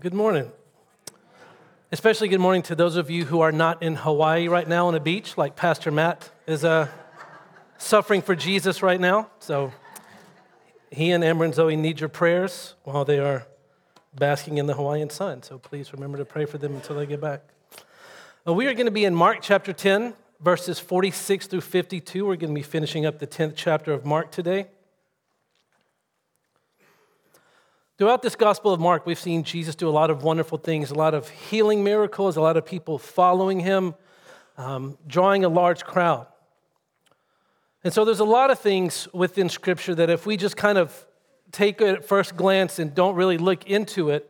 Good morning. Especially good morning to those of you who are not in Hawaii right now on a beach, like Pastor Matt is uh, suffering for Jesus right now. So he and Amber and Zoe need your prayers while they are basking in the Hawaiian sun. So please remember to pray for them until they get back. Well, we are going to be in Mark chapter 10, verses 46 through 52. We're going to be finishing up the 10th chapter of Mark today. Throughout this Gospel of Mark, we've seen Jesus do a lot of wonderful things, a lot of healing miracles, a lot of people following him, um, drawing a large crowd. And so there's a lot of things within Scripture that if we just kind of take it at first glance and don't really look into it,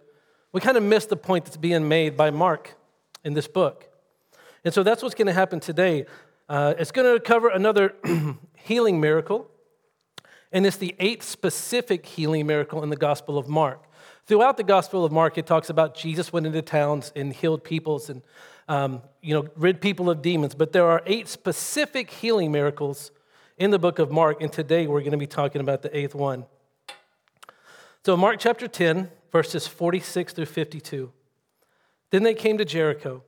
we kind of miss the point that's being made by Mark in this book. And so that's what's going to happen today. Uh, it's going to cover another healing miracle and it's the eighth specific healing miracle in the Gospel of Mark. Throughout the Gospel of Mark, it talks about Jesus went into towns and healed peoples and um, you know rid people of demons. But there are eight specific healing miracles in the book of Mark, and today we're going to be talking about the eighth one. So, Mark chapter 10, verses 46 through 52. Then they came to Jericho.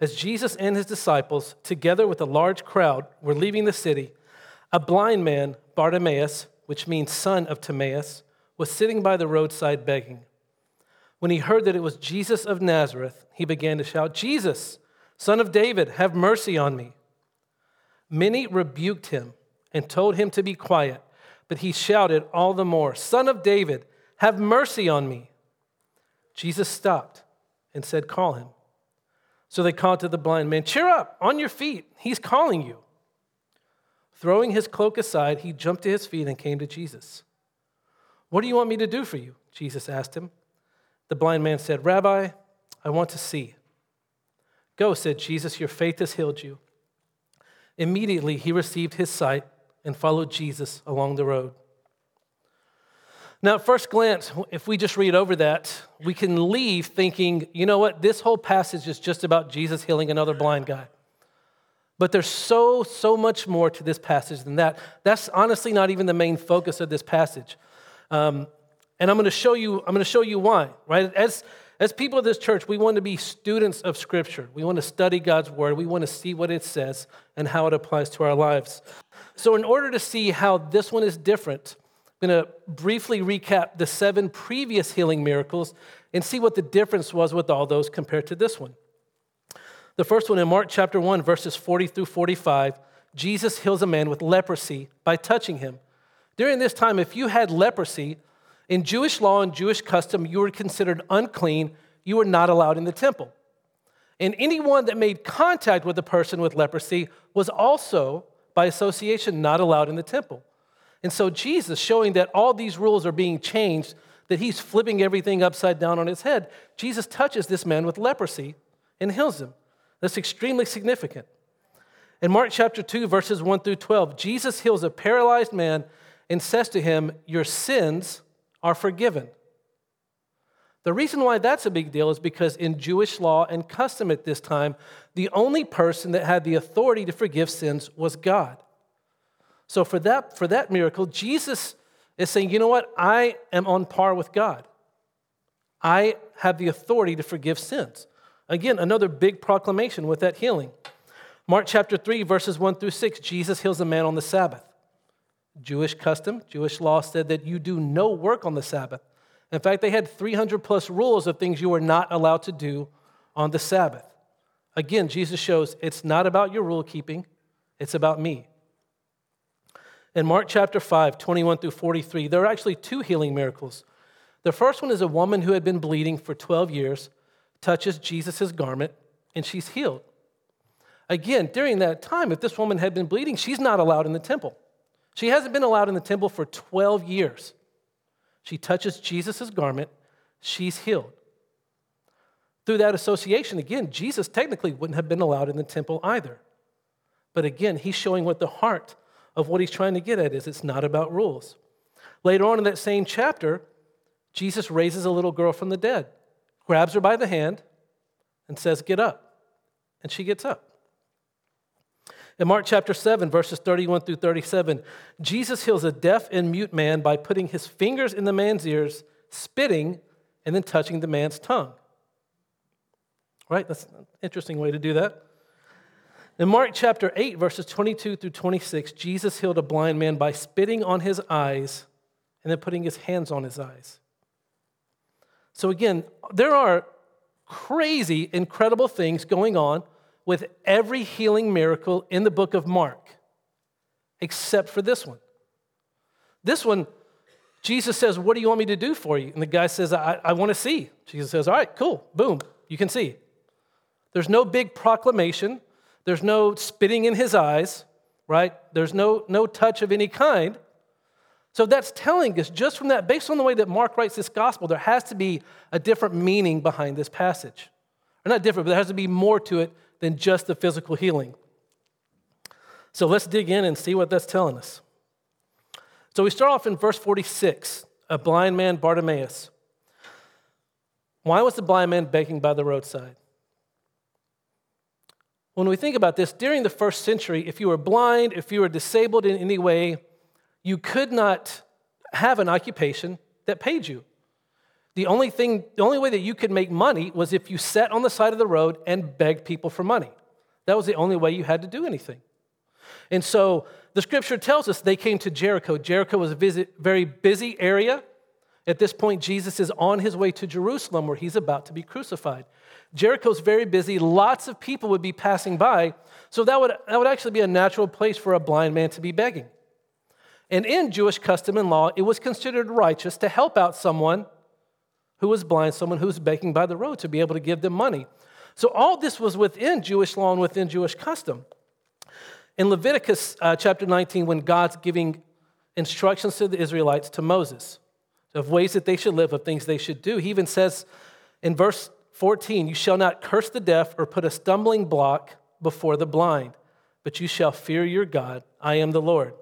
As Jesus and his disciples, together with a large crowd, were leaving the city, a blind man, Bartimaeus, which means son of Timaeus, was sitting by the roadside begging. When he heard that it was Jesus of Nazareth, he began to shout, Jesus, son of David, have mercy on me. Many rebuked him and told him to be quiet, but he shouted all the more, Son of David, have mercy on me. Jesus stopped and said, Call him. So they called to the blind man, Cheer up, on your feet, he's calling you. Throwing his cloak aside, he jumped to his feet and came to Jesus. What do you want me to do for you? Jesus asked him. The blind man said, Rabbi, I want to see. Go, said Jesus, your faith has healed you. Immediately he received his sight and followed Jesus along the road. Now, at first glance, if we just read over that, we can leave thinking, you know what, this whole passage is just about Jesus healing another blind guy. But there's so, so much more to this passage than that. That's honestly not even the main focus of this passage. Um, and I'm going to show you, I'm going to show you why, right? As, as people of this church, we want to be students of Scripture. We want to study God's Word. We want to see what it says and how it applies to our lives. So, in order to see how this one is different, I'm going to briefly recap the seven previous healing miracles and see what the difference was with all those compared to this one. The first one in Mark chapter 1, verses 40 through 45, Jesus heals a man with leprosy by touching him. During this time, if you had leprosy, in Jewish law and Jewish custom, you were considered unclean. You were not allowed in the temple. And anyone that made contact with a person with leprosy was also, by association, not allowed in the temple. And so, Jesus, showing that all these rules are being changed, that he's flipping everything upside down on his head, Jesus touches this man with leprosy and heals him. That's extremely significant. In Mark chapter 2, verses 1 through 12, Jesus heals a paralyzed man and says to him, Your sins are forgiven. The reason why that's a big deal is because in Jewish law and custom at this time, the only person that had the authority to forgive sins was God. So for that, for that miracle, Jesus is saying, you know what? I am on par with God. I have the authority to forgive sins. Again, another big proclamation with that healing. Mark chapter 3, verses 1 through 6, Jesus heals a man on the Sabbath. Jewish custom, Jewish law said that you do no work on the Sabbath. In fact, they had 300 plus rules of things you were not allowed to do on the Sabbath. Again, Jesus shows it's not about your rule keeping, it's about me. In Mark chapter 5, 21 through 43, there are actually two healing miracles. The first one is a woman who had been bleeding for 12 years touches Jesus' garment and she's healed. Again, during that time, if this woman had been bleeding, she's not allowed in the temple. She hasn't been allowed in the temple for 12 years. She touches Jesus' garment, she's healed. Through that association, again, Jesus technically wouldn't have been allowed in the temple either. But again, he's showing what the heart of what he's trying to get at is it's not about rules. Later on in that same chapter, Jesus raises a little girl from the dead grabs her by the hand, and says, Get up. And she gets up. In Mark chapter 7, verses 31 through 37, Jesus heals a deaf and mute man by putting his fingers in the man's ears, spitting, and then touching the man's tongue. Right? That's an interesting way to do that. In Mark chapter 8, verses 22 through 26, Jesus healed a blind man by spitting on his eyes and then putting his hands on his eyes. So, again, there are crazy, incredible things going on with every healing miracle in the book of Mark, except for this one. This one, Jesus says, What do you want me to do for you? And the guy says, I, I want to see. Jesus says, All right, cool, boom, you can see. There's no big proclamation, there's no spitting in his eyes, right? There's no, no touch of any kind. So that's telling us just from that, based on the way that Mark writes this gospel, there has to be a different meaning behind this passage. Or not different, but there has to be more to it than just the physical healing. So let's dig in and see what that's telling us. So we start off in verse 46, a blind man, Bartimaeus. Why was the blind man begging by the roadside? When we think about this, during the first century, if you were blind, if you were disabled in any way, you could not have an occupation that paid you. The only thing, the only way that you could make money was if you sat on the side of the road and begged people for money. That was the only way you had to do anything. And so the scripture tells us they came to Jericho. Jericho was a very busy area. At this point, Jesus is on his way to Jerusalem where he's about to be crucified. Jericho's very busy, lots of people would be passing by, so that would, that would actually be a natural place for a blind man to be begging. And in Jewish custom and law, it was considered righteous to help out someone who was blind, someone who was begging by the road, to be able to give them money. So all this was within Jewish law and within Jewish custom. In Leviticus uh, chapter 19, when God's giving instructions to the Israelites to Moses of ways that they should live, of things they should do, he even says in verse 14, You shall not curse the deaf or put a stumbling block before the blind, but you shall fear your God. I am the Lord.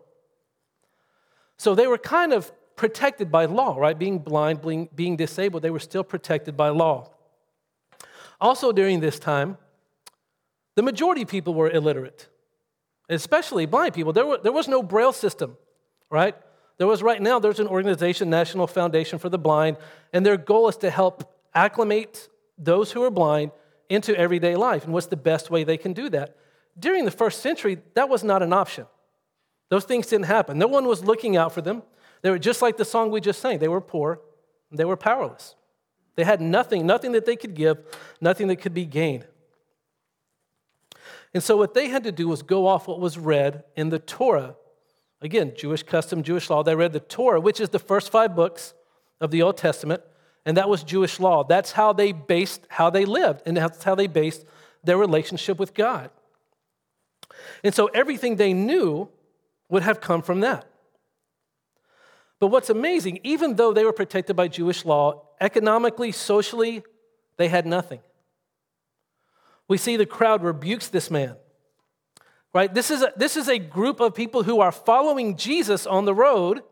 So they were kind of protected by law, right? Being blind, being, being disabled, they were still protected by law. Also, during this time, the majority of people were illiterate, especially blind people. There, were, there was no braille system, right? There was right now, there's an organization, National Foundation for the Blind, and their goal is to help acclimate those who are blind into everyday life. And what's the best way they can do that? During the first century, that was not an option. Those things didn't happen. No one was looking out for them. They were just like the song we just sang. They were poor, they were powerless. They had nothing, nothing that they could give, nothing that could be gained. And so what they had to do was go off what was read in the Torah. Again, Jewish custom, Jewish law. They read the Torah, which is the first five books of the Old Testament, and that was Jewish law. That's how they based how they lived, and that's how they based their relationship with God. And so everything they knew would have come from that. But what's amazing, even though they were protected by Jewish law, economically, socially, they had nothing. We see the crowd rebukes this man. Right? This is a, this is a group of people who are following Jesus on the road,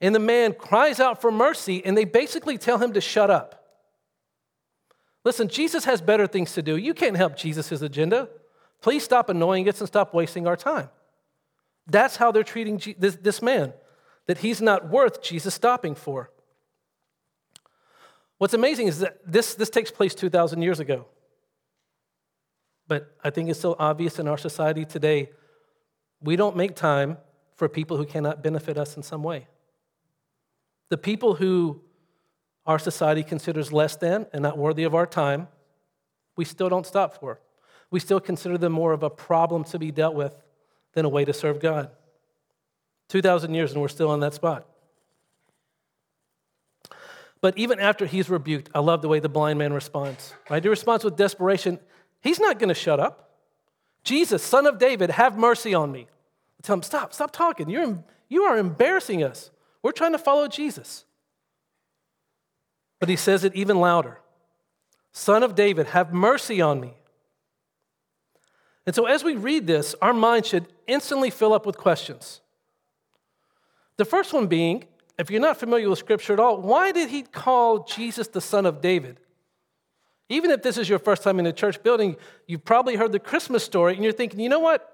and the man cries out for mercy, and they basically tell him to shut up. Listen, Jesus has better things to do. You can't help Jesus' agenda. Please stop annoying us and stop wasting our time. That's how they're treating this, this man, that he's not worth Jesus stopping for. What's amazing is that this, this takes place 2,000 years ago. But I think it's still obvious in our society today. We don't make time for people who cannot benefit us in some way. The people who our society considers less than and not worthy of our time, we still don't stop for. We still consider them more of a problem to be dealt with than a way to serve God. 2,000 years and we're still in that spot. But even after he's rebuked, I love the way the blind man responds. Right? He responds with desperation. He's not going to shut up. Jesus, son of David, have mercy on me. I tell him, stop, stop talking. You're, you are embarrassing us. We're trying to follow Jesus. But he says it even louder Son of David, have mercy on me. And so, as we read this, our mind should instantly fill up with questions. The first one being, if you're not familiar with Scripture at all, why did he call Jesus the Son of David? Even if this is your first time in a church building, you've probably heard the Christmas story and you're thinking, you know what?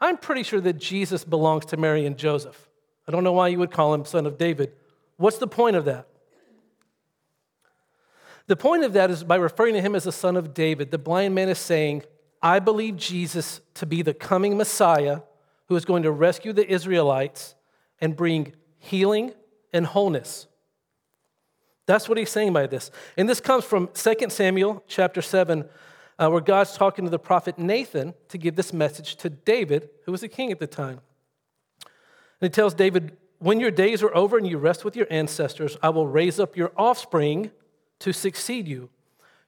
I'm pretty sure that Jesus belongs to Mary and Joseph. I don't know why you would call him Son of David. What's the point of that? The point of that is by referring to him as the son of David, the blind man is saying, I believe Jesus to be the coming Messiah who is going to rescue the Israelites and bring healing and wholeness. That's what he's saying by this. And this comes from 2 Samuel chapter 7, uh, where God's talking to the prophet Nathan to give this message to David, who was a king at the time. And he tells David, When your days are over and you rest with your ancestors, I will raise up your offspring to succeed you,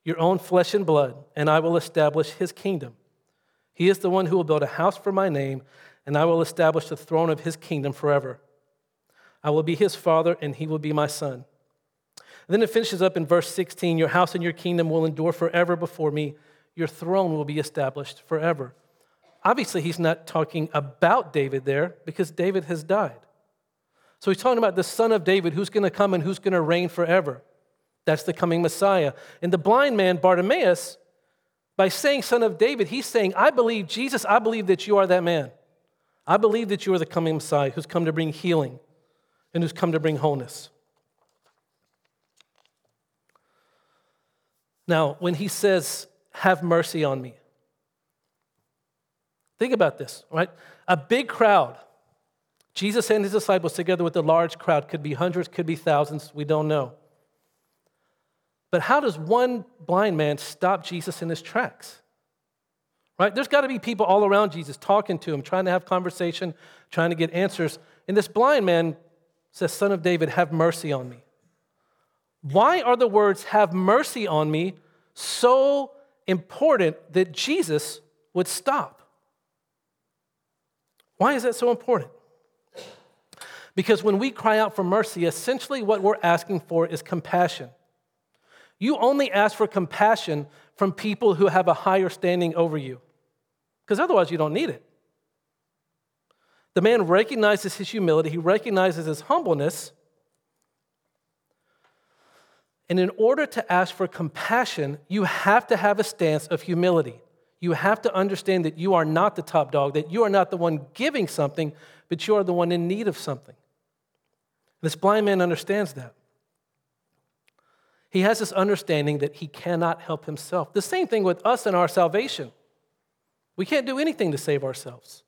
your own flesh and blood, and I will establish his kingdom. He is the one who will build a house for my name, and I will establish the throne of his kingdom forever. I will be his father, and he will be my son. And then it finishes up in verse 16 Your house and your kingdom will endure forever before me, your throne will be established forever. Obviously, he's not talking about David there because David has died. So he's talking about the son of David who's going to come and who's going to reign forever. That's the coming Messiah. And the blind man, Bartimaeus, by saying son of David, he's saying, I believe, Jesus, I believe that you are that man. I believe that you are the coming Messiah who's come to bring healing and who's come to bring wholeness. Now, when he says, Have mercy on me, think about this, right? A big crowd, Jesus and his disciples together with a large crowd, could be hundreds, could be thousands, we don't know. But how does one blind man stop Jesus in his tracks? Right? There's got to be people all around Jesus talking to him, trying to have conversation, trying to get answers. And this blind man says, Son of David, have mercy on me. Why are the words, have mercy on me, so important that Jesus would stop? Why is that so important? Because when we cry out for mercy, essentially what we're asking for is compassion. You only ask for compassion from people who have a higher standing over you, because otherwise you don't need it. The man recognizes his humility, he recognizes his humbleness. And in order to ask for compassion, you have to have a stance of humility. You have to understand that you are not the top dog, that you are not the one giving something, but you are the one in need of something. This blind man understands that. He has this understanding that he cannot help himself. The same thing with us and our salvation. We can't do anything to save ourselves,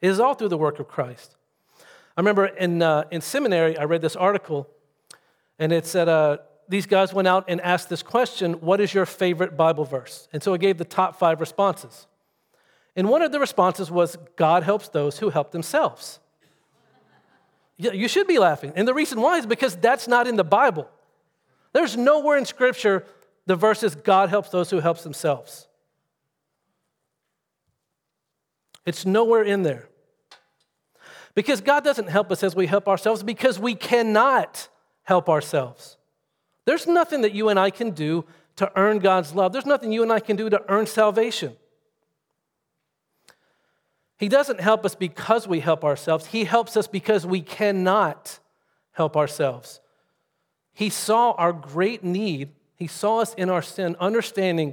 it is all through the work of Christ. I remember in, uh, in seminary, I read this article, and it said uh, these guys went out and asked this question What is your favorite Bible verse? And so it gave the top five responses. And one of the responses was, God helps those who help themselves. You should be laughing. And the reason why is because that's not in the Bible. There's nowhere in Scripture the verse is God helps those who helps themselves. It's nowhere in there. Because God doesn't help us as we help ourselves because we cannot help ourselves. There's nothing that you and I can do to earn God's love. There's nothing you and I can do to earn salvation. He doesn't help us because we help ourselves. He helps us because we cannot help ourselves. He saw our great need. He saw us in our sin, understanding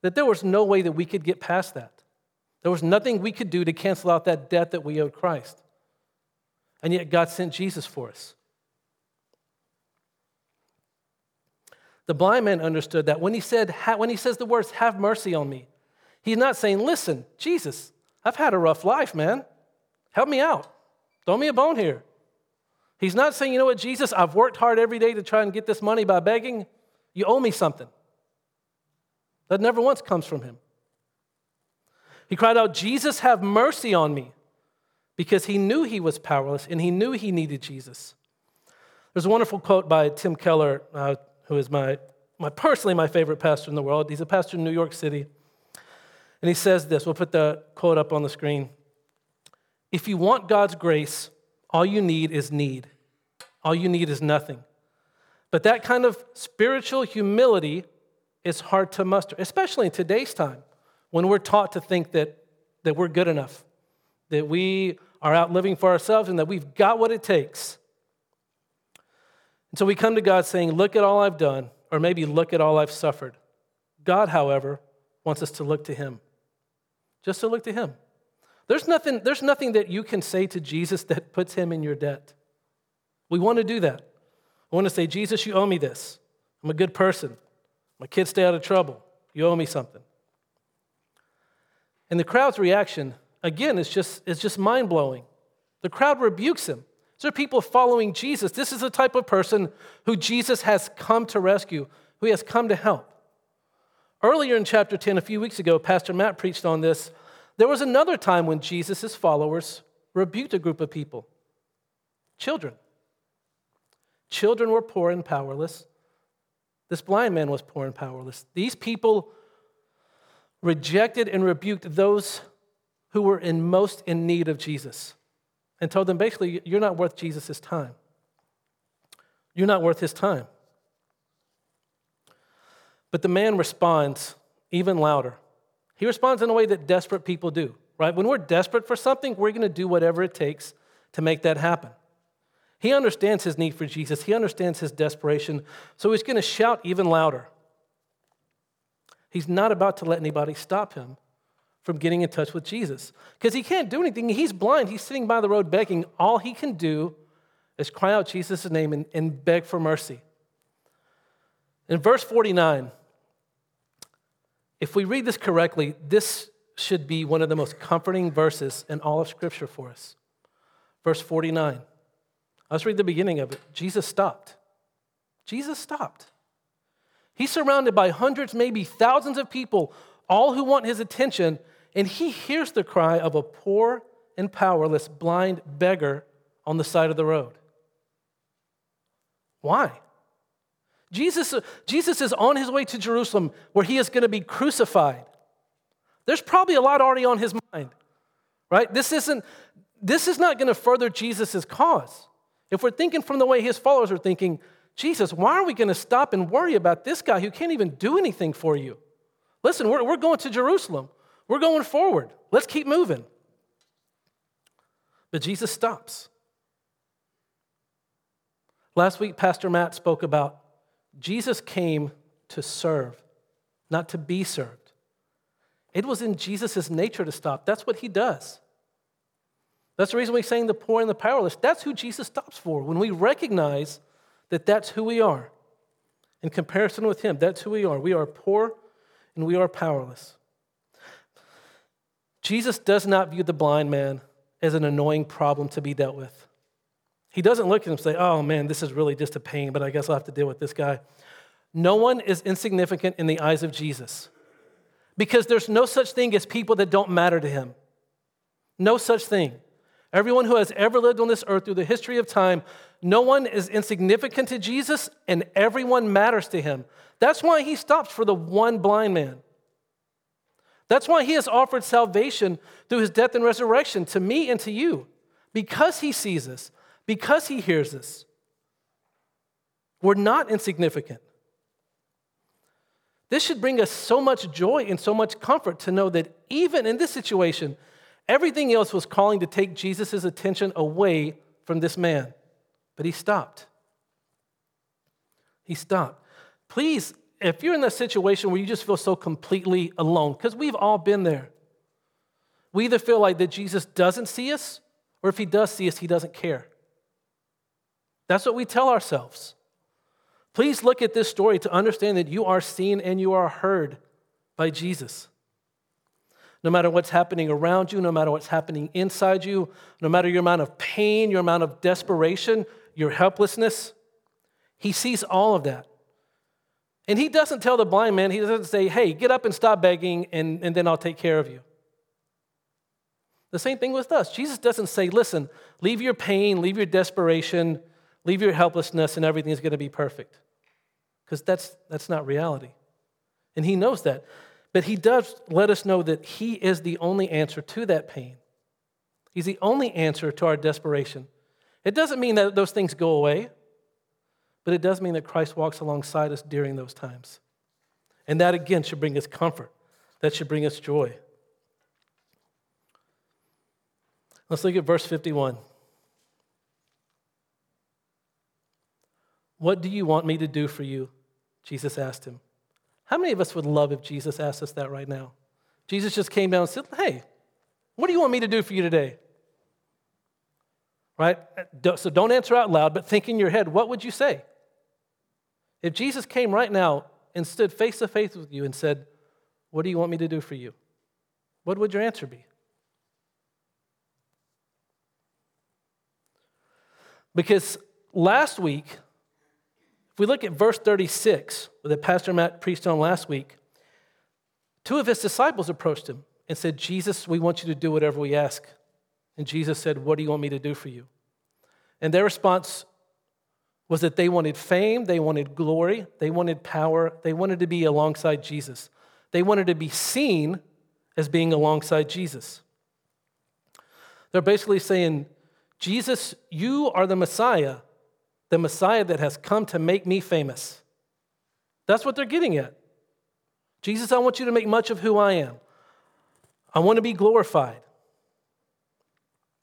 that there was no way that we could get past that. There was nothing we could do to cancel out that debt that we owed Christ. And yet God sent Jesus for us. The blind man understood that when he said when he says the words have mercy on me, he's not saying, "Listen, Jesus, I've had a rough life, man. Help me out. Throw me a bone here. He's not saying, you know what, Jesus, I've worked hard every day to try and get this money by begging. You owe me something. That never once comes from him. He cried out, Jesus, have mercy on me, because he knew he was powerless and he knew he needed Jesus. There's a wonderful quote by Tim Keller, uh, who is my, my personally my favorite pastor in the world. He's a pastor in New York City. And he says this we'll put the quote up on the screen. If you want God's grace, all you need is need. All you need is nothing. But that kind of spiritual humility is hard to muster, especially in today's time when we're taught to think that, that we're good enough, that we are out living for ourselves, and that we've got what it takes. And so we come to God saying, Look at all I've done, or maybe look at all I've suffered. God, however, wants us to look to Him just to look to him. There's nothing, there's nothing that you can say to Jesus that puts him in your debt. We want to do that. I want to say, Jesus, you owe me this. I'm a good person. My kids stay out of trouble. You owe me something. And the crowd's reaction, again, is just, is just mind blowing. The crowd rebukes him. These are people following Jesus. This is the type of person who Jesus has come to rescue, who he has come to help. Earlier in chapter 10, a few weeks ago, Pastor Matt preached on this. There was another time when Jesus' followers rebuked a group of people children. Children were poor and powerless. This blind man was poor and powerless. These people rejected and rebuked those who were in most in need of Jesus and told them basically, you're not worth Jesus' time. You're not worth his time. But the man responds even louder. He responds in a way that desperate people do, right? When we're desperate for something, we're going to do whatever it takes to make that happen. He understands his need for Jesus, he understands his desperation, so he's going to shout even louder. He's not about to let anybody stop him from getting in touch with Jesus because he can't do anything. He's blind, he's sitting by the road begging. All he can do is cry out Jesus' name and, and beg for mercy. In verse 49, if we read this correctly, this should be one of the most comforting verses in all of Scripture for us. Verse 49. Let's read the beginning of it. Jesus stopped. Jesus stopped. He's surrounded by hundreds, maybe thousands of people, all who want his attention, and he hears the cry of a poor and powerless blind beggar on the side of the road. Why? Jesus, Jesus is on his way to Jerusalem where he is going to be crucified. There's probably a lot already on his mind, right? This isn't, this is not going to further Jesus' cause. If we're thinking from the way his followers are thinking, Jesus, why are we going to stop and worry about this guy who can't even do anything for you? Listen, we're, we're going to Jerusalem. We're going forward. Let's keep moving. But Jesus stops. Last week, Pastor Matt spoke about Jesus came to serve, not to be served. It was in Jesus' nature to stop. That's what he does. That's the reason we're saying the poor and the powerless. That's who Jesus stops for. When we recognize that that's who we are, in comparison with him, that's who we are. We are poor and we are powerless. Jesus does not view the blind man as an annoying problem to be dealt with. He doesn't look at him and say, oh man, this is really just a pain, but I guess I'll have to deal with this guy. No one is insignificant in the eyes of Jesus because there's no such thing as people that don't matter to him. No such thing. Everyone who has ever lived on this earth through the history of time, no one is insignificant to Jesus and everyone matters to him. That's why he stops for the one blind man. That's why he has offered salvation through his death and resurrection to me and to you, because he sees us, because he hears us. We're not insignificant. This should bring us so much joy and so much comfort to know that even in this situation, Everything else was calling to take Jesus' attention away from this man, but he stopped. He stopped. Please, if you're in that situation where you just feel so completely alone, because we've all been there, we either feel like that Jesus doesn't see us, or if he does see us, he doesn't care. That's what we tell ourselves. Please look at this story to understand that you are seen and you are heard by Jesus no matter what's happening around you, no matter what's happening inside you, no matter your amount of pain, your amount of desperation, your helplessness. He sees all of that. And he doesn't tell the blind man, he doesn't say, hey, get up and stop begging, and, and then I'll take care of you. The same thing with us. Jesus doesn't say, listen, leave your pain, leave your desperation, leave your helplessness, and everything is going to be perfect. Because that's, that's not reality. And he knows that. But he does let us know that he is the only answer to that pain. He's the only answer to our desperation. It doesn't mean that those things go away, but it does mean that Christ walks alongside us during those times. And that again should bring us comfort, that should bring us joy. Let's look at verse 51. What do you want me to do for you? Jesus asked him. How many of us would love if Jesus asked us that right now? Jesus just came down and said, Hey, what do you want me to do for you today? Right? So don't answer out loud, but think in your head, what would you say? If Jesus came right now and stood face to face with you and said, What do you want me to do for you? What would your answer be? Because last week, if we look at verse 36 that Pastor Matt preached on last week, two of his disciples approached him and said, Jesus, we want you to do whatever we ask. And Jesus said, What do you want me to do for you? And their response was that they wanted fame, they wanted glory, they wanted power, they wanted to be alongside Jesus. They wanted to be seen as being alongside Jesus. They're basically saying, Jesus, you are the Messiah, the Messiah that has come to make me famous. That's what they're getting at. Jesus, I want you to make much of who I am. I want to be glorified.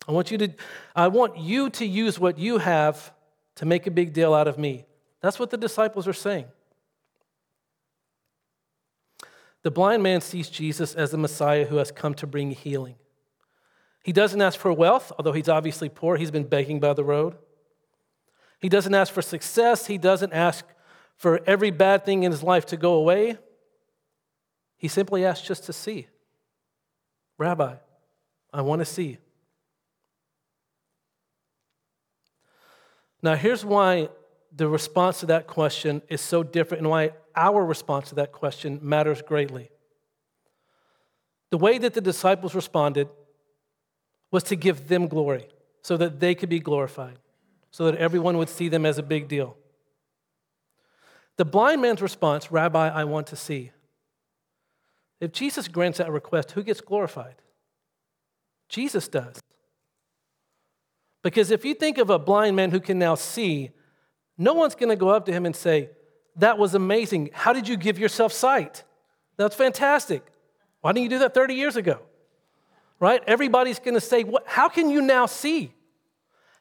I want you to, I want you to use what you have to make a big deal out of me. That's what the disciples are saying. The blind man sees Jesus as the Messiah who has come to bring healing. He doesn't ask for wealth, although he's obviously poor. He's been begging by the road. He doesn't ask for success. He doesn't ask for every bad thing in his life to go away. He simply asks just to see. Rabbi, I want to see. Now, here's why the response to that question is so different and why our response to that question matters greatly. The way that the disciples responded was to give them glory so that they could be glorified, so that everyone would see them as a big deal. The blind man's response, Rabbi, I want to see. If Jesus grants that request, who gets glorified? Jesus does. Because if you think of a blind man who can now see, no one's going to go up to him and say, That was amazing. How did you give yourself sight? That's fantastic. Why didn't you do that 30 years ago? Right? Everybody's going to say, How can you now see?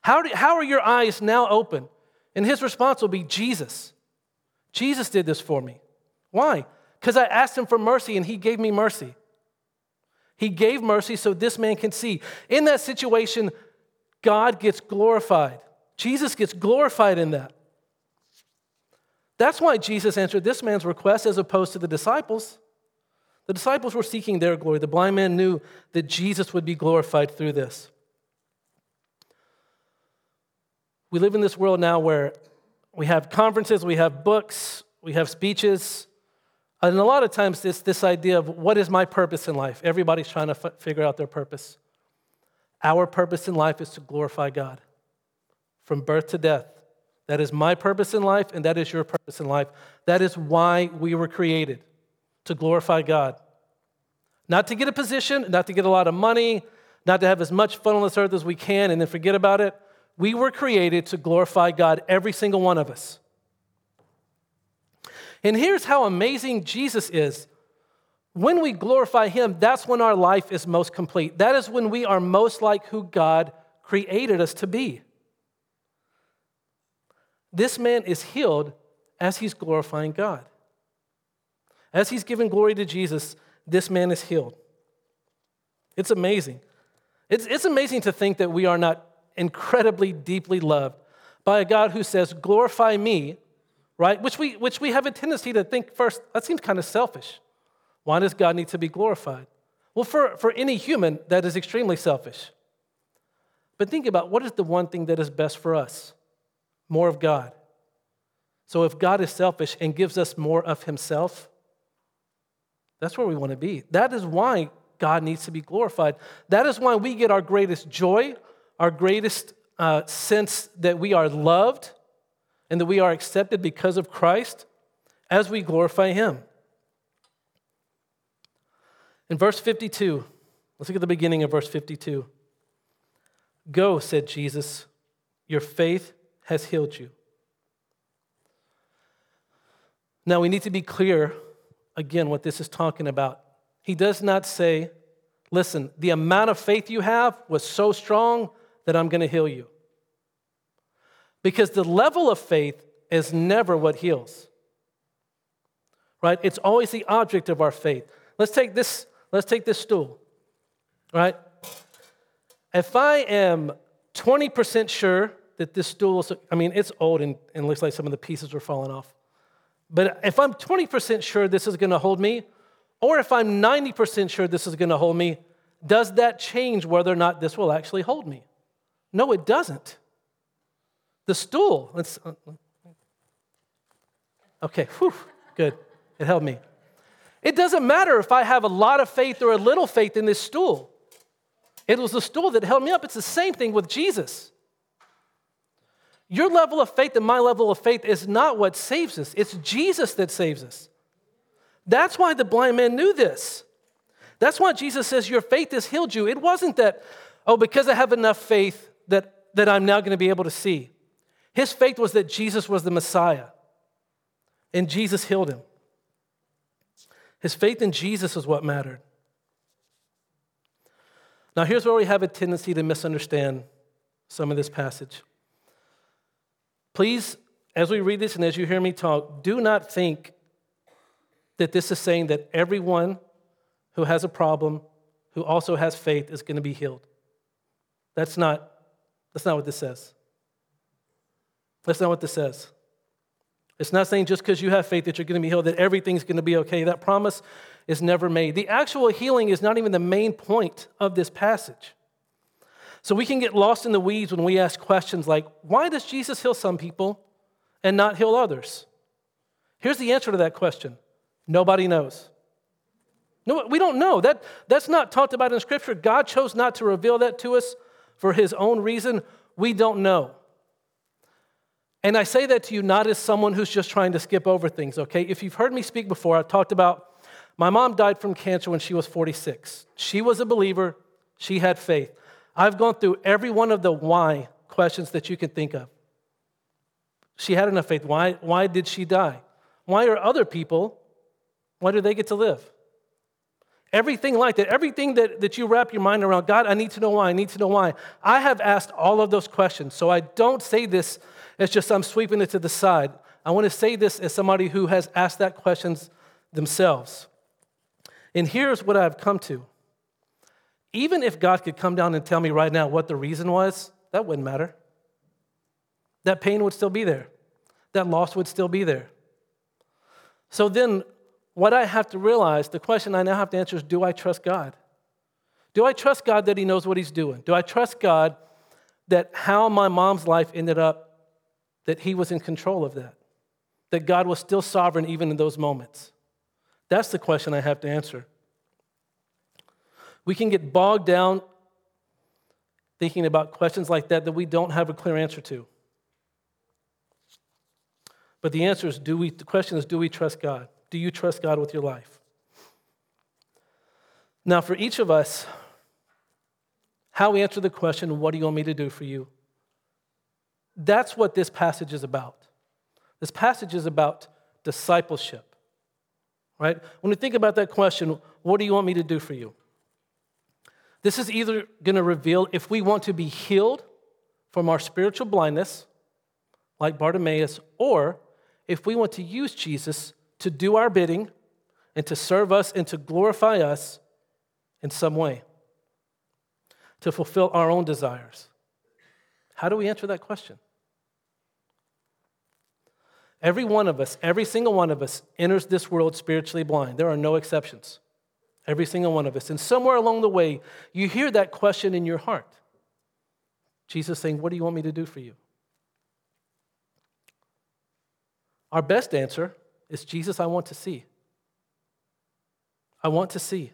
How, do, how are your eyes now open? And his response will be, Jesus. Jesus did this for me. Why? Because I asked him for mercy and he gave me mercy. He gave mercy so this man can see. In that situation, God gets glorified. Jesus gets glorified in that. That's why Jesus answered this man's request as opposed to the disciples. The disciples were seeking their glory. The blind man knew that Jesus would be glorified through this. We live in this world now where we have conferences, we have books, we have speeches, and a lot of times this, this idea of what is my purpose in life? Everybody's trying to f- figure out their purpose. Our purpose in life is to glorify God from birth to death. That is my purpose in life, and that is your purpose in life. That is why we were created to glorify God. Not to get a position, not to get a lot of money, not to have as much fun on this earth as we can and then forget about it. We were created to glorify God, every single one of us. And here's how amazing Jesus is when we glorify Him, that's when our life is most complete. That is when we are most like who God created us to be. This man is healed as he's glorifying God. As he's giving glory to Jesus, this man is healed. It's amazing. It's, it's amazing to think that we are not incredibly deeply loved by a God who says, Glorify me, right? Which we, which we have a tendency to think first, that seems kind of selfish. Why does God need to be glorified? Well, for, for any human, that is extremely selfish. But think about what is the one thing that is best for us? More of God. So if God is selfish and gives us more of himself, that's where we want to be. That is why God needs to be glorified. That is why we get our greatest joy, our greatest uh, sense that we are loved and that we are accepted because of Christ as we glorify him. In verse 52, let's look at the beginning of verse 52. Go, said Jesus, your faith has healed you. Now we need to be clear again what this is talking about. He does not say, listen, the amount of faith you have was so strong that I'm going to heal you. Because the level of faith is never what heals. Right? It's always the object of our faith. Let's take this Let's take this stool, right? If I am 20% sure that this stool is, I mean, it's old and, and looks like some of the pieces are falling off. But if I'm 20% sure this is going to hold me, or if I'm 90% sure this is going to hold me, does that change whether or not this will actually hold me? No, it doesn't. The stool, let's, uh, okay, whew, good. It held me. It doesn't matter if I have a lot of faith or a little faith in this stool. It was the stool that held me up. It's the same thing with Jesus. Your level of faith and my level of faith is not what saves us, it's Jesus that saves us. That's why the blind man knew this. That's why Jesus says, Your faith has healed you. It wasn't that, oh, because I have enough faith that, that I'm now going to be able to see. His faith was that Jesus was the Messiah, and Jesus healed him. His faith in Jesus is what mattered. Now, here's where we have a tendency to misunderstand some of this passage. Please, as we read this and as you hear me talk, do not think that this is saying that everyone who has a problem, who also has faith, is going to be healed. That's not, that's not what this says. That's not what this says. It's not saying just because you have faith that you're going to be healed, that everything's going to be okay. That promise is never made. The actual healing is not even the main point of this passage. So we can get lost in the weeds when we ask questions like, why does Jesus heal some people and not heal others? Here's the answer to that question nobody knows. No, we don't know. That, that's not talked about in Scripture. God chose not to reveal that to us for his own reason. We don't know. And I say that to you not as someone who's just trying to skip over things, okay? If you've heard me speak before, I've talked about my mom died from cancer when she was 46. She was a believer, she had faith. I've gone through every one of the why questions that you can think of. She had enough faith. Why, why did she die? Why are other people, why do they get to live? Everything like that, everything that, that you wrap your mind around, God, I need to know why, I need to know why. I have asked all of those questions. So I don't say this it's just I'm sweeping it to the side. I want to say this as somebody who has asked that questions themselves. And here's what I've come to. Even if God could come down and tell me right now what the reason was, that wouldn't matter. That pain would still be there. That loss would still be there. So then, what I have to realize, the question I now have to answer is do I trust God? Do I trust God that He knows what He's doing? Do I trust God that how my mom's life ended up that he was in control of that, that God was still sovereign even in those moments? That's the question I have to answer. We can get bogged down thinking about questions like that that we don't have a clear answer to. But the answer is do we the question is do we trust God? Do you trust God with your life? Now for each of us how we answer the question what do you want me to do for you? That's what this passage is about. This passage is about discipleship, right? When we think about that question, what do you want me to do for you? This is either going to reveal if we want to be healed from our spiritual blindness, like Bartimaeus, or if we want to use Jesus to do our bidding and to serve us and to glorify us in some way, to fulfill our own desires. How do we answer that question? Every one of us, every single one of us enters this world spiritually blind. There are no exceptions. Every single one of us. And somewhere along the way, you hear that question in your heart. Jesus saying, What do you want me to do for you? Our best answer is Jesus, I want to see. I want to see.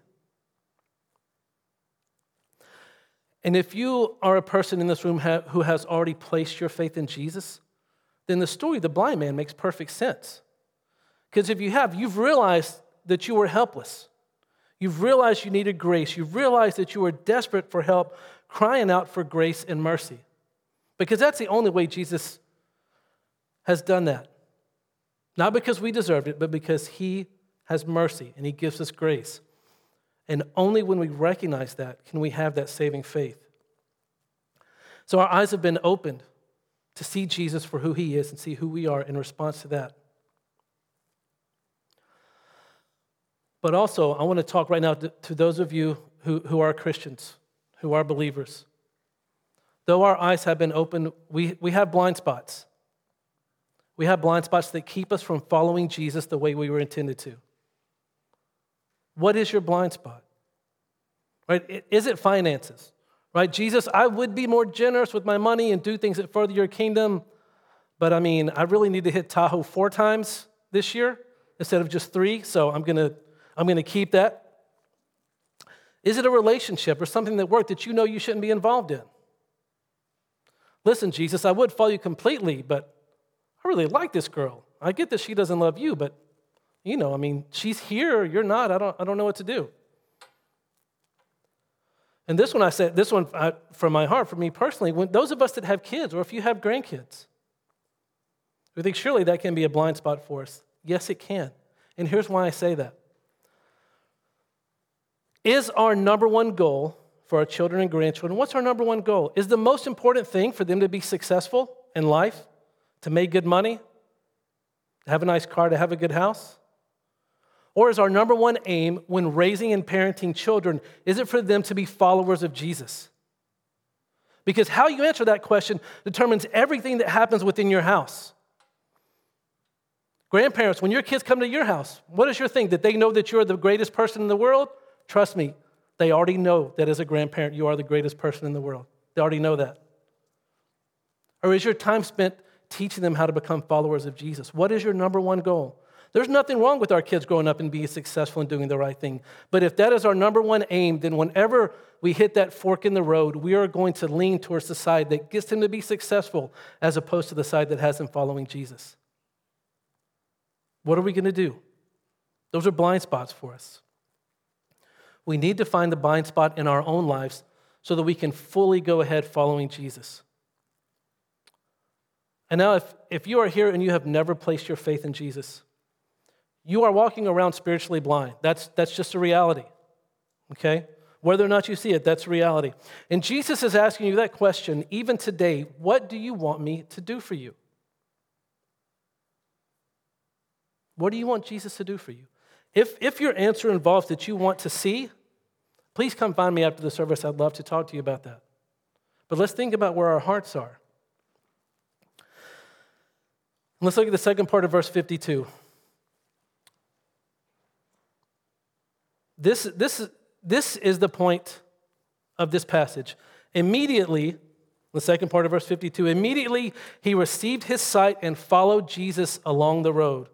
And if you are a person in this room who has already placed your faith in Jesus, then the story of the blind man makes perfect sense. Because if you have, you've realized that you were helpless. You've realized you needed grace. You've realized that you were desperate for help, crying out for grace and mercy. Because that's the only way Jesus has done that. Not because we deserved it, but because He has mercy and He gives us grace. And only when we recognize that can we have that saving faith. So our eyes have been opened to see Jesus for who he is and see who we are in response to that. But also, I want to talk right now to, to those of you who, who are Christians, who are believers. Though our eyes have been opened, we, we have blind spots. We have blind spots that keep us from following Jesus the way we were intended to. What is your blind spot? Right? Is it finances? Right? Jesus, I would be more generous with my money and do things that further your kingdom, but I mean, I really need to hit Tahoe four times this year instead of just three, so I'm gonna, I'm gonna keep that. Is it a relationship or something that worked that you know you shouldn't be involved in? Listen, Jesus, I would follow you completely, but I really like this girl. I get that she doesn't love you, but you know, I mean, she's here, you're not. I don't, I don't know what to do. And this one I said, this one I, from my heart, for me personally, when those of us that have kids, or if you have grandkids, we think surely that can be a blind spot for us. Yes, it can. And here's why I say that. Is our number one goal for our children and grandchildren, what's our number one goal? Is the most important thing for them to be successful in life, to make good money, to have a nice car, to have a good house? Or is our number one aim when raising and parenting children, is it for them to be followers of Jesus? Because how you answer that question determines everything that happens within your house. Grandparents, when your kids come to your house, what is your thing? That they know that you're the greatest person in the world? Trust me, they already know that as a grandparent, you are the greatest person in the world. They already know that. Or is your time spent teaching them how to become followers of Jesus? What is your number one goal? There's nothing wrong with our kids growing up and being successful and doing the right thing. But if that is our number one aim, then whenever we hit that fork in the road, we are going to lean towards the side that gets them to be successful as opposed to the side that has them following Jesus. What are we going to do? Those are blind spots for us. We need to find the blind spot in our own lives so that we can fully go ahead following Jesus. And now, if, if you are here and you have never placed your faith in Jesus, you are walking around spiritually blind. That's, that's just a reality, okay? Whether or not you see it, that's reality. And Jesus is asking you that question even today what do you want me to do for you? What do you want Jesus to do for you? If, if your answer involves that you want to see, please come find me after the service. I'd love to talk to you about that. But let's think about where our hearts are. Let's look at the second part of verse 52. This, this, this is the point of this passage. Immediately, the second part of verse 52, immediately he received his sight and followed Jesus along the road.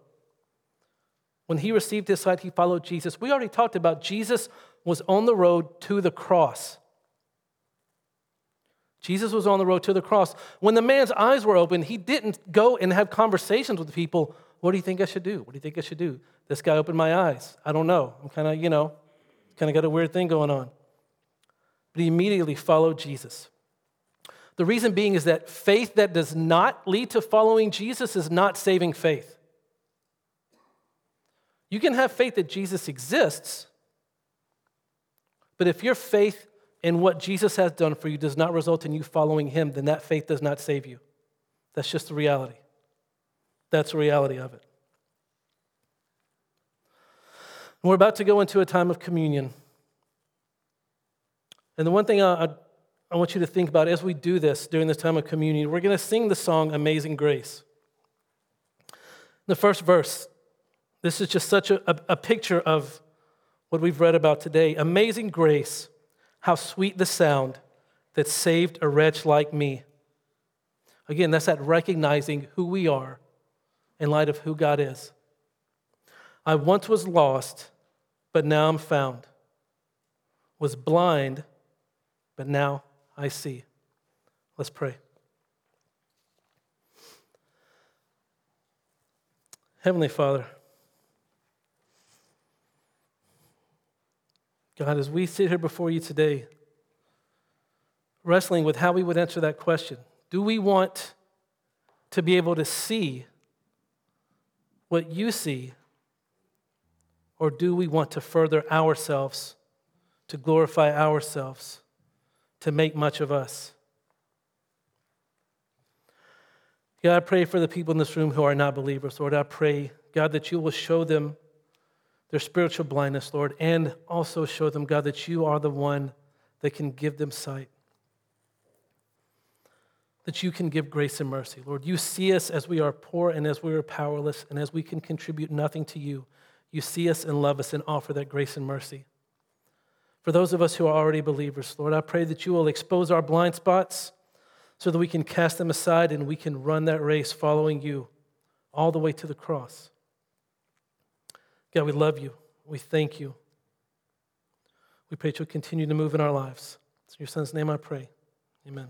When he received his sight, he followed Jesus. We already talked about Jesus was on the road to the cross. Jesus was on the road to the cross. When the man's eyes were open, he didn't go and have conversations with people. What do you think I should do? What do you think I should do? This guy opened my eyes. I don't know. I'm kind of, you know, kind of got a weird thing going on. But he immediately followed Jesus. The reason being is that faith that does not lead to following Jesus is not saving faith. You can have faith that Jesus exists, but if your faith in what Jesus has done for you does not result in you following him, then that faith does not save you. That's just the reality. That's the reality of it. We're about to go into a time of communion. And the one thing I, I, want you to think about as we do this during this time of communion, we're going to sing the song Amazing Grace. The first verse this is just such a, a, a picture of what we've read about today. Amazing grace, how sweet the sound that saved a wretch like me. Again, that's that recognizing who we are in light of who God is. I once was lost, but now I'm found. Was blind, but now I see. Let's pray. Heavenly Father, God, as we sit here before you today, wrestling with how we would answer that question do we want to be able to see what you see, or do we want to further ourselves, to glorify ourselves, to make much of us? God, I pray for the people in this room who are not believers. Lord, I pray, God, that you will show them their spiritual blindness, Lord, and also show them, God, that you are the one that can give them sight. that you can give grace and mercy. Lord, you see us as we are poor and as we are powerless and as we can contribute nothing to you. You see us and love us and offer that grace and mercy. For those of us who are already believers, Lord, I pray that you will expose our blind spots so that we can cast them aside and we can run that race following you all the way to the cross. God, we love you. We thank you. We pray that you'll continue to move in our lives. It's in your son's name I pray. Amen.